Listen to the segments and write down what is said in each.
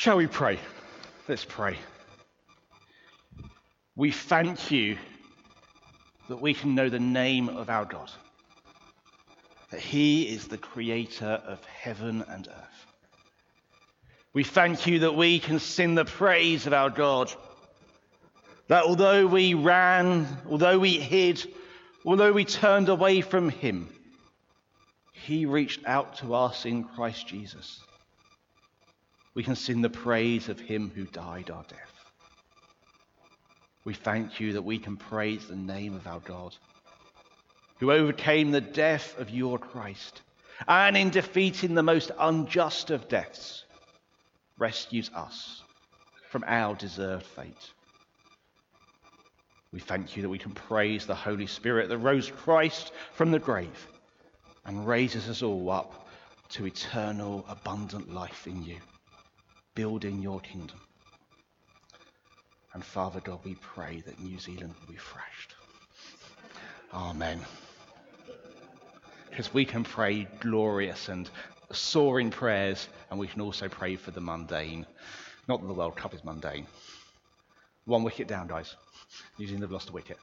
Shall we pray? Let's pray. We thank you that we can know the name of our God, that He is the creator of heaven and earth. We thank you that we can sing the praise of our God, that although we ran, although we hid, although we turned away from Him, He reached out to us in Christ Jesus. We can sing the praise of Him who died our death. We thank you that we can praise the name of our God, who overcame the death of your Christ, and in defeating the most unjust of deaths, rescues us from our deserved fate. We thank you that we can praise the Holy Spirit that rose Christ from the grave and raises us all up to eternal, abundant life in you, building your kingdom. And Father God, we pray that New Zealand will be refreshed. Amen. Because we can pray glorious and soaring prayers, and we can also pray for the mundane. Not that the World Cup is mundane. One wicket down, guys. New Zealand have lost a wicket.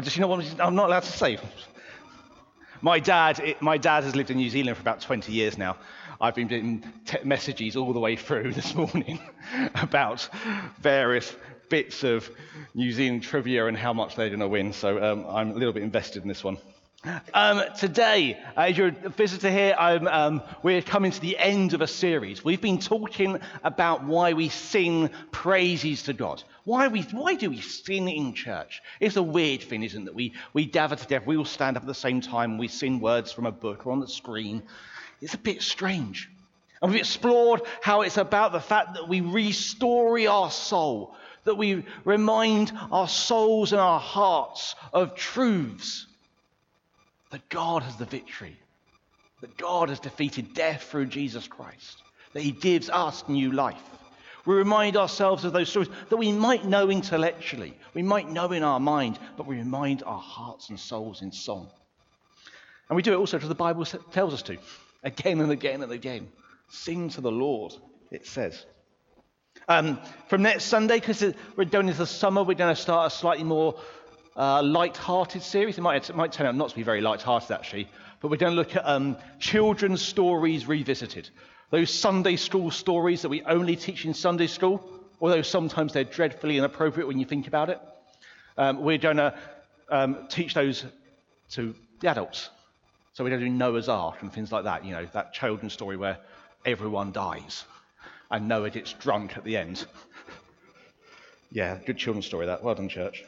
just you know what I'm not allowed to say? My dad, it, my dad has lived in New Zealand for about 20 years now. I've been getting te- messages all the way through this morning about various bits of New Zealand trivia and how much they're going to win. So um, I'm a little bit invested in this one. Um, today, as you're a visitor here, um, we're coming to the end of a series. We've been talking about why we sing praises to God. Why, we, why do we sing in church? It's a weird thing, isn't it? That we, we gather together, we all stand up at the same time, we sing words from a book or on the screen. It's a bit strange. And we've explored how it's about the fact that we restore our soul, that we remind our souls and our hearts of truths that God has the victory, that God has defeated death through Jesus Christ, that He gives us new life. We remind ourselves of those stories that we might know intellectually, we might know in our mind, but we remind our hearts and souls in song. And we do it also because the Bible tells us to, again and again and again. Sing to the Lord, it says. Um, from next Sunday, because we're going into the summer, we're going to start a slightly more uh, light-hearted series. It might, it might turn out not to be very light-hearted, actually, but we're going to look at um, children's stories revisited. Those Sunday school stories that we only teach in Sunday school, although sometimes they're dreadfully inappropriate when you think about it. Um, we're going to um, teach those to the adults. So we're going to do Noah's Ark and things like that, you know, that children's story where everyone dies and Noah gets drunk at the end. yeah, good children's story, that. Well done, church.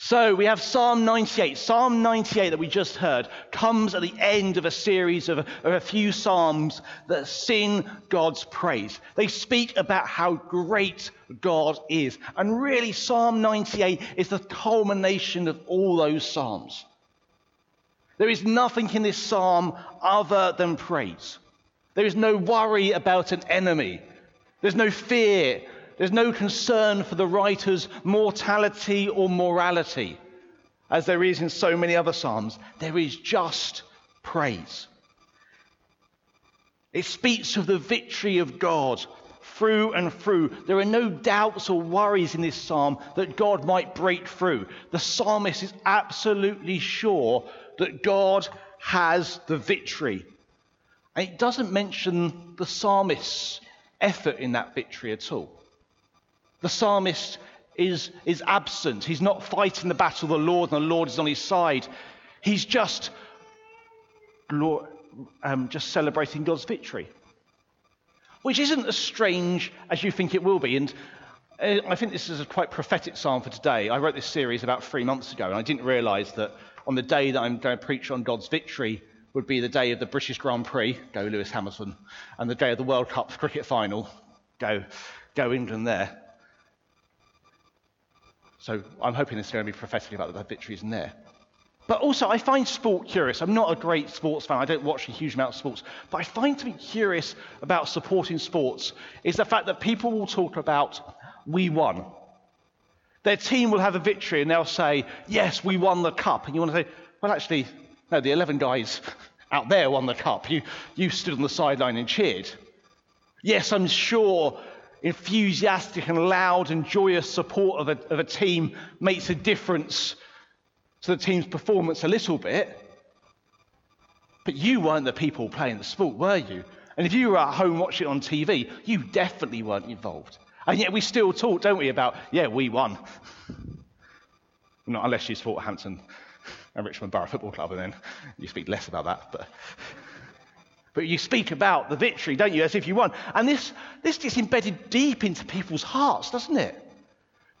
So we have Psalm 98. Psalm 98 that we just heard comes at the end of a series of, of, a few Psalms that sing God's praise. They speak about how great God is. And really, Psalm 98 is the culmination of all those Psalms. There is nothing in this Psalm other than praise. There is no worry about an enemy. There's no fear there's no concern for the writer's mortality or morality, as there is in so many other Psalms. There is just praise. It speaks of the victory of God through and through. There are no doubts or worries in this psalm that God might break through. The psalmist is absolutely sure that God has the victory. And it doesn't mention the psalmist's effort in that victory at all. The psalmist is, is absent. He's not fighting the battle of the Lord, and the Lord is on his side. He's just, um, just celebrating God's victory, which isn't as strange as you think it will be. And uh, I think this is a quite prophetic psalm for today. I wrote this series about three months ago, and I didn't realize that on the day that I'm going to preach on God's victory would be the day of the British Grand Prix, go Lewis Hamilton, and the day of the World Cup cricket final, go, go England there. So I'm hoping it's going to be prophetic about the victories in there. But also, I find sport curious. I'm not a great sports fan. I don't watch a huge amount of sports. But I find to be curious about supporting sports is the fact that people will talk about, we won. Their team will have a victory and they'll say, yes, we won the cup. And you want to say, well, actually, No, the 11 guys out there won the cup. You, you stood on the sideline and cheered. Yes, I'm sure enthusiastic and loud and joyous support of a, of a team makes a difference to the team's performance a little bit. But you weren't the people playing the sport, were you? And if you were at home watching it on TV, you definitely weren't involved. And yet we still talk, don't we, about, yeah, we won. Not unless you support Hampton and Richmond Borough Football Club, and then you speak less about that. But, but you speak about the victory, don't you, as if you won. And this, this gets embedded deep into people's hearts, doesn't it?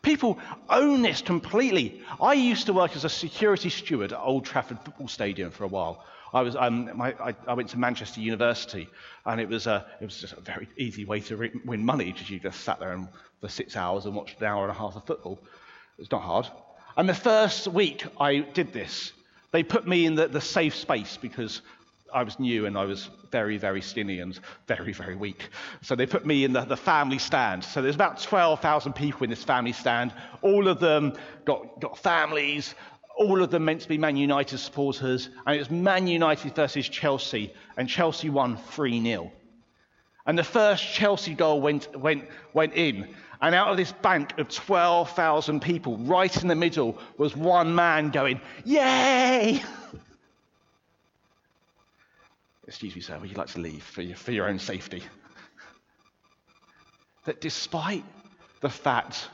People own this completely. I used to work as a security steward at Old Trafford Football Stadium for a while. I, was, um, my, I, I, went to Manchester University, and it was, a, it was just a very easy way to re- win money because you just sat there and, for six hours and watched an hour and a half of football. It's not hard. And the first week I did this, they put me in the, the safe space because I was new and I was very, very skinny and very, very weak. So they put me in the, the family stand. So there's about 12,000 people in this family stand. All of them got, got families, all of them meant to be Man United supporters. And it was Man United versus Chelsea, and Chelsea won 3 0. And the first Chelsea goal went, went, went in. And out of this bank of 12,000 people, right in the middle, was one man going, Yay! Excuse me, sir, would you like to leave for your, for your own safety? that despite the fact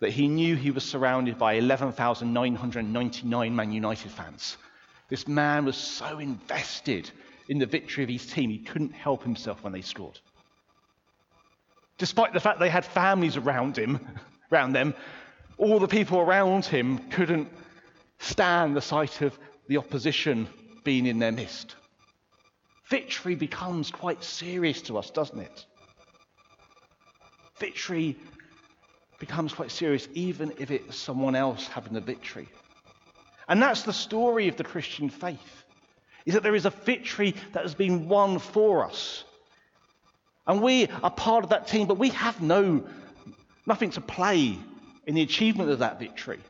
that he knew he was surrounded by 11,999 Man United fans, this man was so invested in the victory of his team, he couldn't help himself when they scored despite the fact they had families around him, around them, all the people around him couldn't stand the sight of the opposition being in their midst. Victory becomes quite serious to us, doesn't it? Victory becomes quite serious, even if it's someone else having the victory. And that's the story of the Christian faith, is that there is a victory that has been won for us. And we are part of that team, but we have no, nothing to play in the achievement of that victory.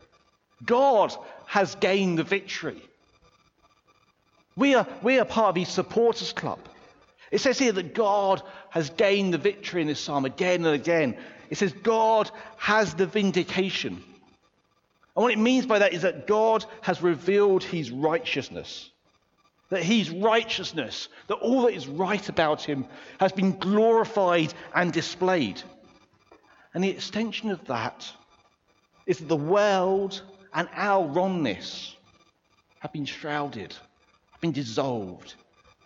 God has gained the victory. We are, we are part of his supporters club. It says here that God has gained the victory in this psalm again and again. It says God has the vindication. And what it means by that is that God has revealed his righteousness that his righteousness, that all that is right about him has been glorified and displayed. And the extension of that is that the world and our wrongness have been shrouded, been dissolved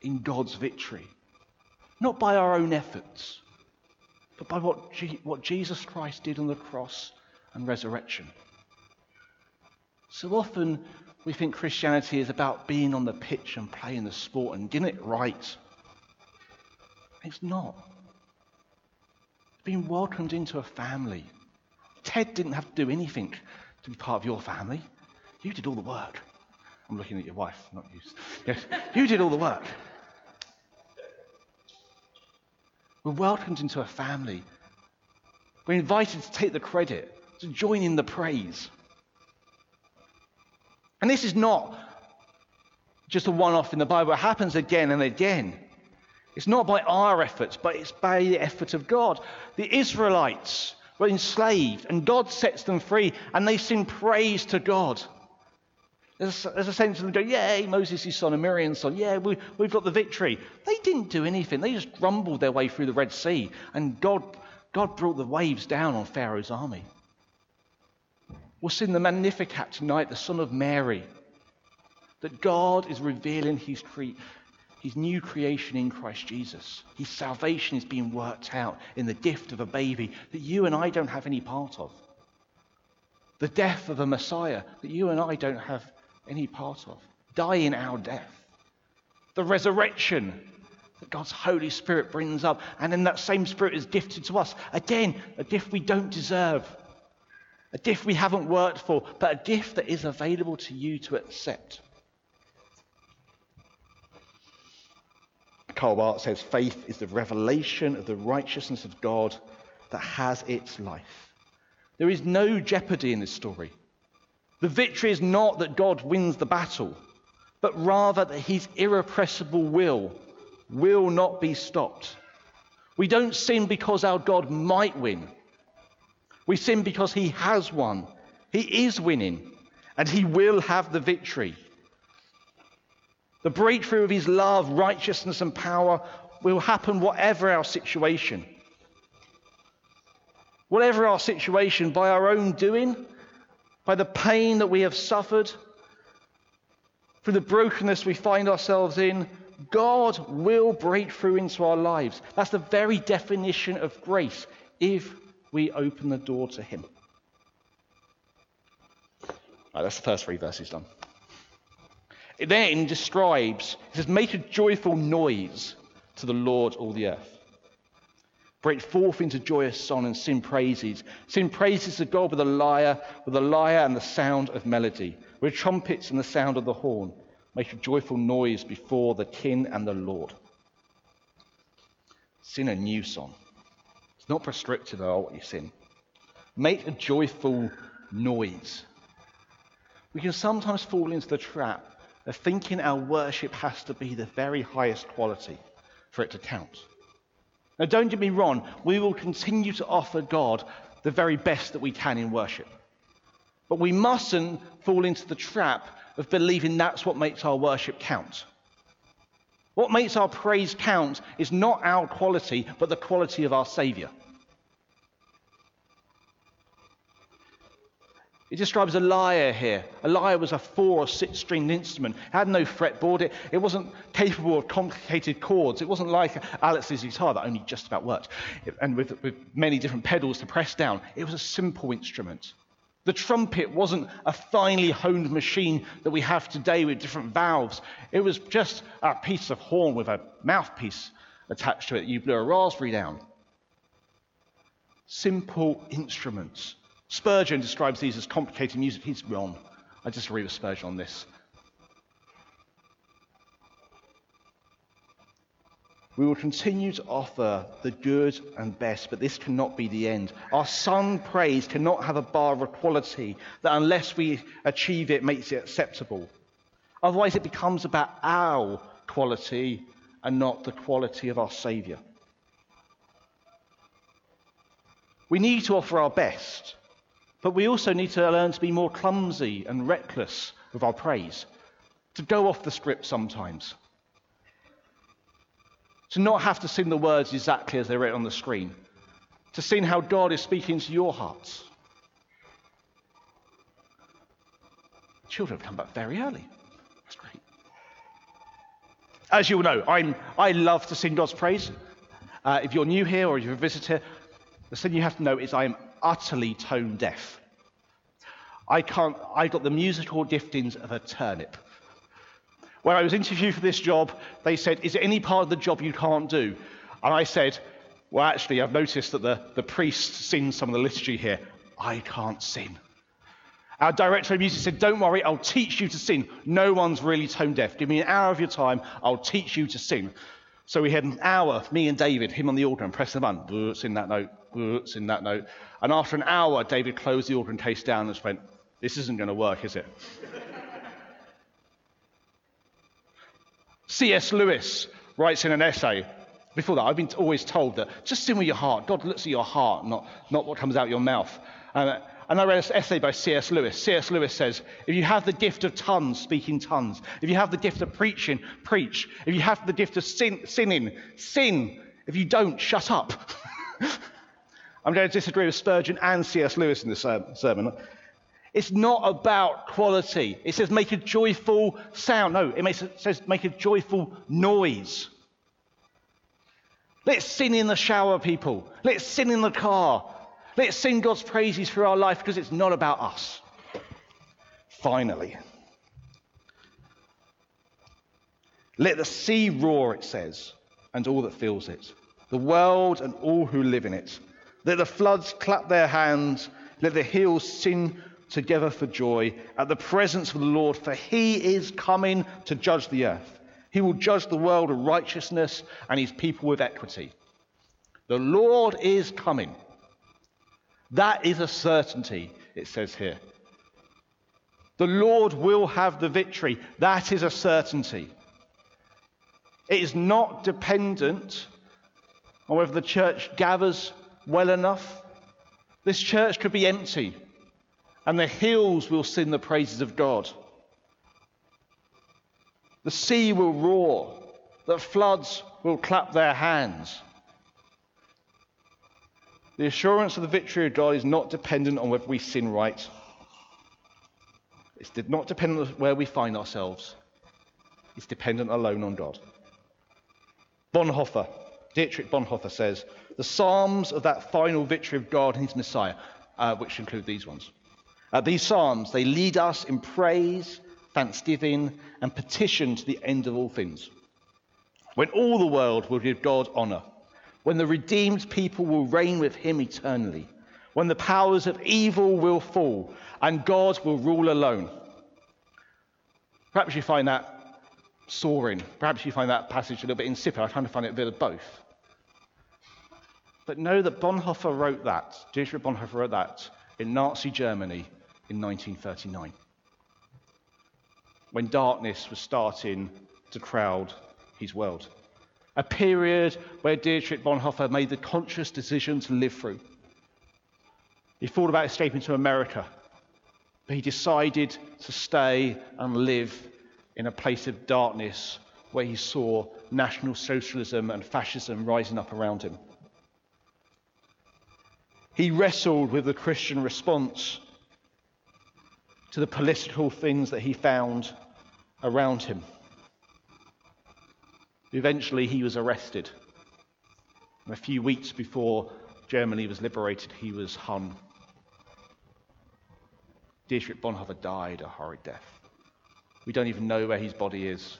in God's victory. Not by our own efforts, but by what, G- what Jesus Christ did on the cross and resurrection. So often we think Christianity is about being on the pitch and playing the sport and getting it right. It's not. Being welcomed into a family. Ted didn't have to do anything to be part of your family. You did all the work. I'm looking at your wife, not you. Yes, you did all the work. We're welcomed into a family. We're invited to take the credit, to join in the praise. And this is not just a one off in the Bible, it happens again and again. It's not by our efforts, but it's by the effort of God. The Israelites were enslaved, and God sets them free, and they sing praise to God. There's a, sense of them going, Yay, Moses' son and Miriam's son. Yeah, we, we've got the victory. They didn't do anything. They just grumbled their way through the Red Sea, and God, God brought the waves down on Pharaoh's army. We'll sing the Magnificat tonight, the Son of Mary, that God is revealing his, cre- his new creation in Christ Jesus. His salvation is being worked out in the gift of a baby that you and I don't have any part of. The death of a Messiah that you and I don't have any part of. Dying our death. The resurrection that God's Holy Spirit brings up, and then that same Spirit is gifted to us. Again, a gift we don't deserve a gift we haven't worked for, but a gift that is available to you to accept. Karl Barth says faith is the revelation of the righteousness of God that has its life. There is no jeopardy in this story. The victory is not that God wins the battle, but rather that his irrepressible will will not be stopped. We don't sin because our God might win. We sin because he has won. He is winning, and he will have the victory. The breakthrough of his love, righteousness, and power will happen whatever our situation. Whatever our situation, by our own doing, by the pain that we have suffered, through the brokenness we find ourselves in, God will break through into our lives. That's the very definition of grace if we open the door to Him. Right, that's the first three verses done. It then describes, it says, make a joyful noise to the Lord, all the earth. Break forth into joyous song and sing praises. Sing praises to God with a lyre, with a lyre and the sound of melody, with trumpets and the sound of the horn. Make a joyful noise before the King and the Lord. Sing a new song. It's not prescriptive about what you sing. Make a joyful noise. We can sometimes fall into the trap of thinking our worship has to be the very highest quality for it to count. Now, don't get me wrong, we will continue to offer God the very best that we can in worship. But we mustn't fall into the trap of believing that's what makes our worship count. What makes our praise count is not our quality, but the quality of our Saviour. He describes a lyre here. A lyre was a four or six stringed instrument. It had no fretboard. It, it wasn't capable of complicated chords. It wasn't like Alex's guitar that only just about worked, and with, with many different pedals to press down. It was a simple instrument. The trumpet wasn't a finely honed machine that we have today with different valves. It was just a piece of horn with a mouthpiece attached to it. You blew a raspberry down. Simple instruments Spurgeon describes these as complicated music. He's wrong. I disagree with Spurgeon on this. We will continue to offer the good and best, but this cannot be the end. Our sung praise cannot have a bar of quality that, unless we achieve it, makes it acceptable. Otherwise, it becomes about our quality and not the quality of our Saviour. We need to offer our best, but we also need to learn to be more clumsy and reckless with our praise, to go off the script sometimes, to not have to sing the words exactly as they're written on the screen, to sing how God is speaking to your hearts. Children have come back very early. That's great. As you all know, I'm, I love to sing God's praise. Uh, if you're new here or if you're a visitor, the thing you have to know is I am utterly tone deaf. I can't, I got the musical giftings of a turnip. When I was interviewed for this job, they said, Is there any part of the job you can't do? And I said, Well, actually, I've noticed that the, the priest sings some of the liturgy here. I can't sing. Our director of music said, Don't worry, I'll teach you to sing. No one's really tone deaf. Give me an hour of your time, I'll teach you to sing. So we had an hour, me and David, him on the organ, pressing the button, sing that note, sing that note. And after an hour, David closed the organ case down and just went, This isn't going to work, is it? C.S. Lewis writes in an essay. Before that, I've been always told that just sing with your heart. God looks at your heart, not, not what comes out your mouth. And, uh, and I read an essay by C.S. Lewis. C.S. Lewis says, if you have the gift of tongues, speak in tongues. If you have the gift of preaching, preach. If you have the gift of sin, sinning, sin. If you don't, shut up. I'm going to disagree with Spurgeon and C.S. Lewis in this uh, sermon. It's not about quality. It says make a joyful sound. No, it, it says make a joyful noise. Let's sing in the shower, people. Let's sing in the car. Let's sing God's praises through our life because it's not about us. Finally. Let the sea roar, it says, and all that fills it, the world and all who live in it. Let the floods clap their hands. Let the hills sing together for joy at the presence of the Lord, for he is coming to judge the earth. He will judge the world with righteousness and his people with equity. The Lord is coming. That is a certainty, it says here. The Lord will have the victory. That is a certainty. It is not dependent on whether the church gathers well enough. This church could be empty, and the hills will sing the praises of God. The sea will roar, the floods will clap their hands. The assurance of the victory of God is not dependent on whether we sin right. It's not dependent on where we find ourselves. It's dependent alone on God. Bonhoeffer, Dietrich Bonhoeffer says, the Psalms of that final victory of God and his Messiah, uh, which include these ones. Uh, these Psalms, they lead us in praise, thanksgiving, and petition to the end of all things. When all the world will give God honor when the redeemed people will reign with him eternally, when the powers of evil will fall and God will rule alone. Perhaps you find that soaring. Perhaps you find that passage a little bit insipid. I kind of find it a bit of both. But know that Bonhoeffer wrote that, Dietrich Bonhoeffer wrote that in Nazi Germany in 1939, when darkness was starting to crowd his world a period where Dietrich Bonhoeffer made the conscious decision to live through. He thought about escaping to America, but he decided to stay and live in a place of darkness where he saw National Socialism and fascism rising up around him. He wrestled with the Christian response to the political things that he found around him. Eventually, he was arrested. And a few weeks before Germany was liberated, he was hung. Dietrich Bonhoeffer died a horrid death. We don't even know where his body is,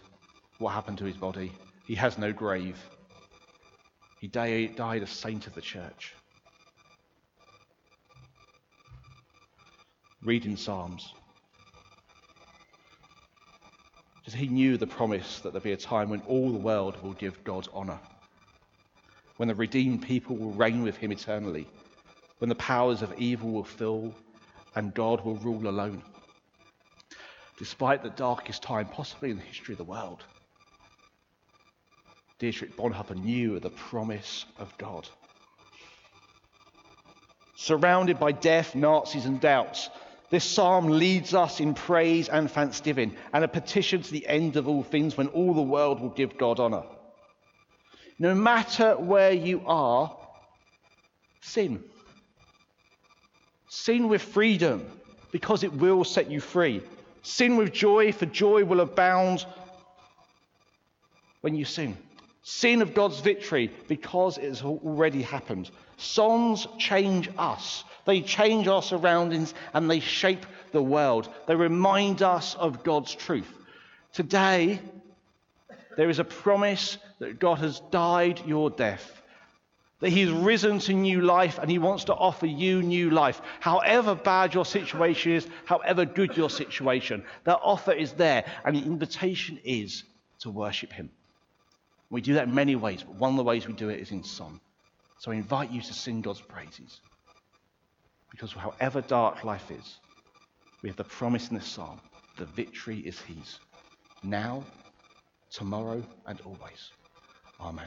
what happened to his body. He has no grave. He died a saint of the church. Reading Psalms. Because he knew the promise that there'd be a time when all the world will give God honor, when the redeemed people will reign with him eternally, when the powers of evil will fill and God will rule alone. Despite the darkest time possibly in the history of the world, Dietrich Bonhoeffer knew the promise of God. Surrounded by death, Nazis, and doubts, this psalm leads us in praise and thanksgiving and a petition to the end of all things when all the world will give God honor. No matter where you are, sin. Sin with freedom because it will set you free. Sin with joy, for joy will abound when you sin. Sin of God's victory because it has already happened. Songs change us. They change our surroundings and they shape the world. They remind us of God's truth. Today, there is a promise that God has died your death, that He's risen to new life and He wants to offer you new life. However bad your situation is, however good your situation, that offer is there and the invitation is to worship Him. We do that in many ways, but one of the ways we do it is in song. So I invite you to sing God's praises. Because however dark life is, we have the promise in this psalm the victory is His. Now, tomorrow, and always. Amen.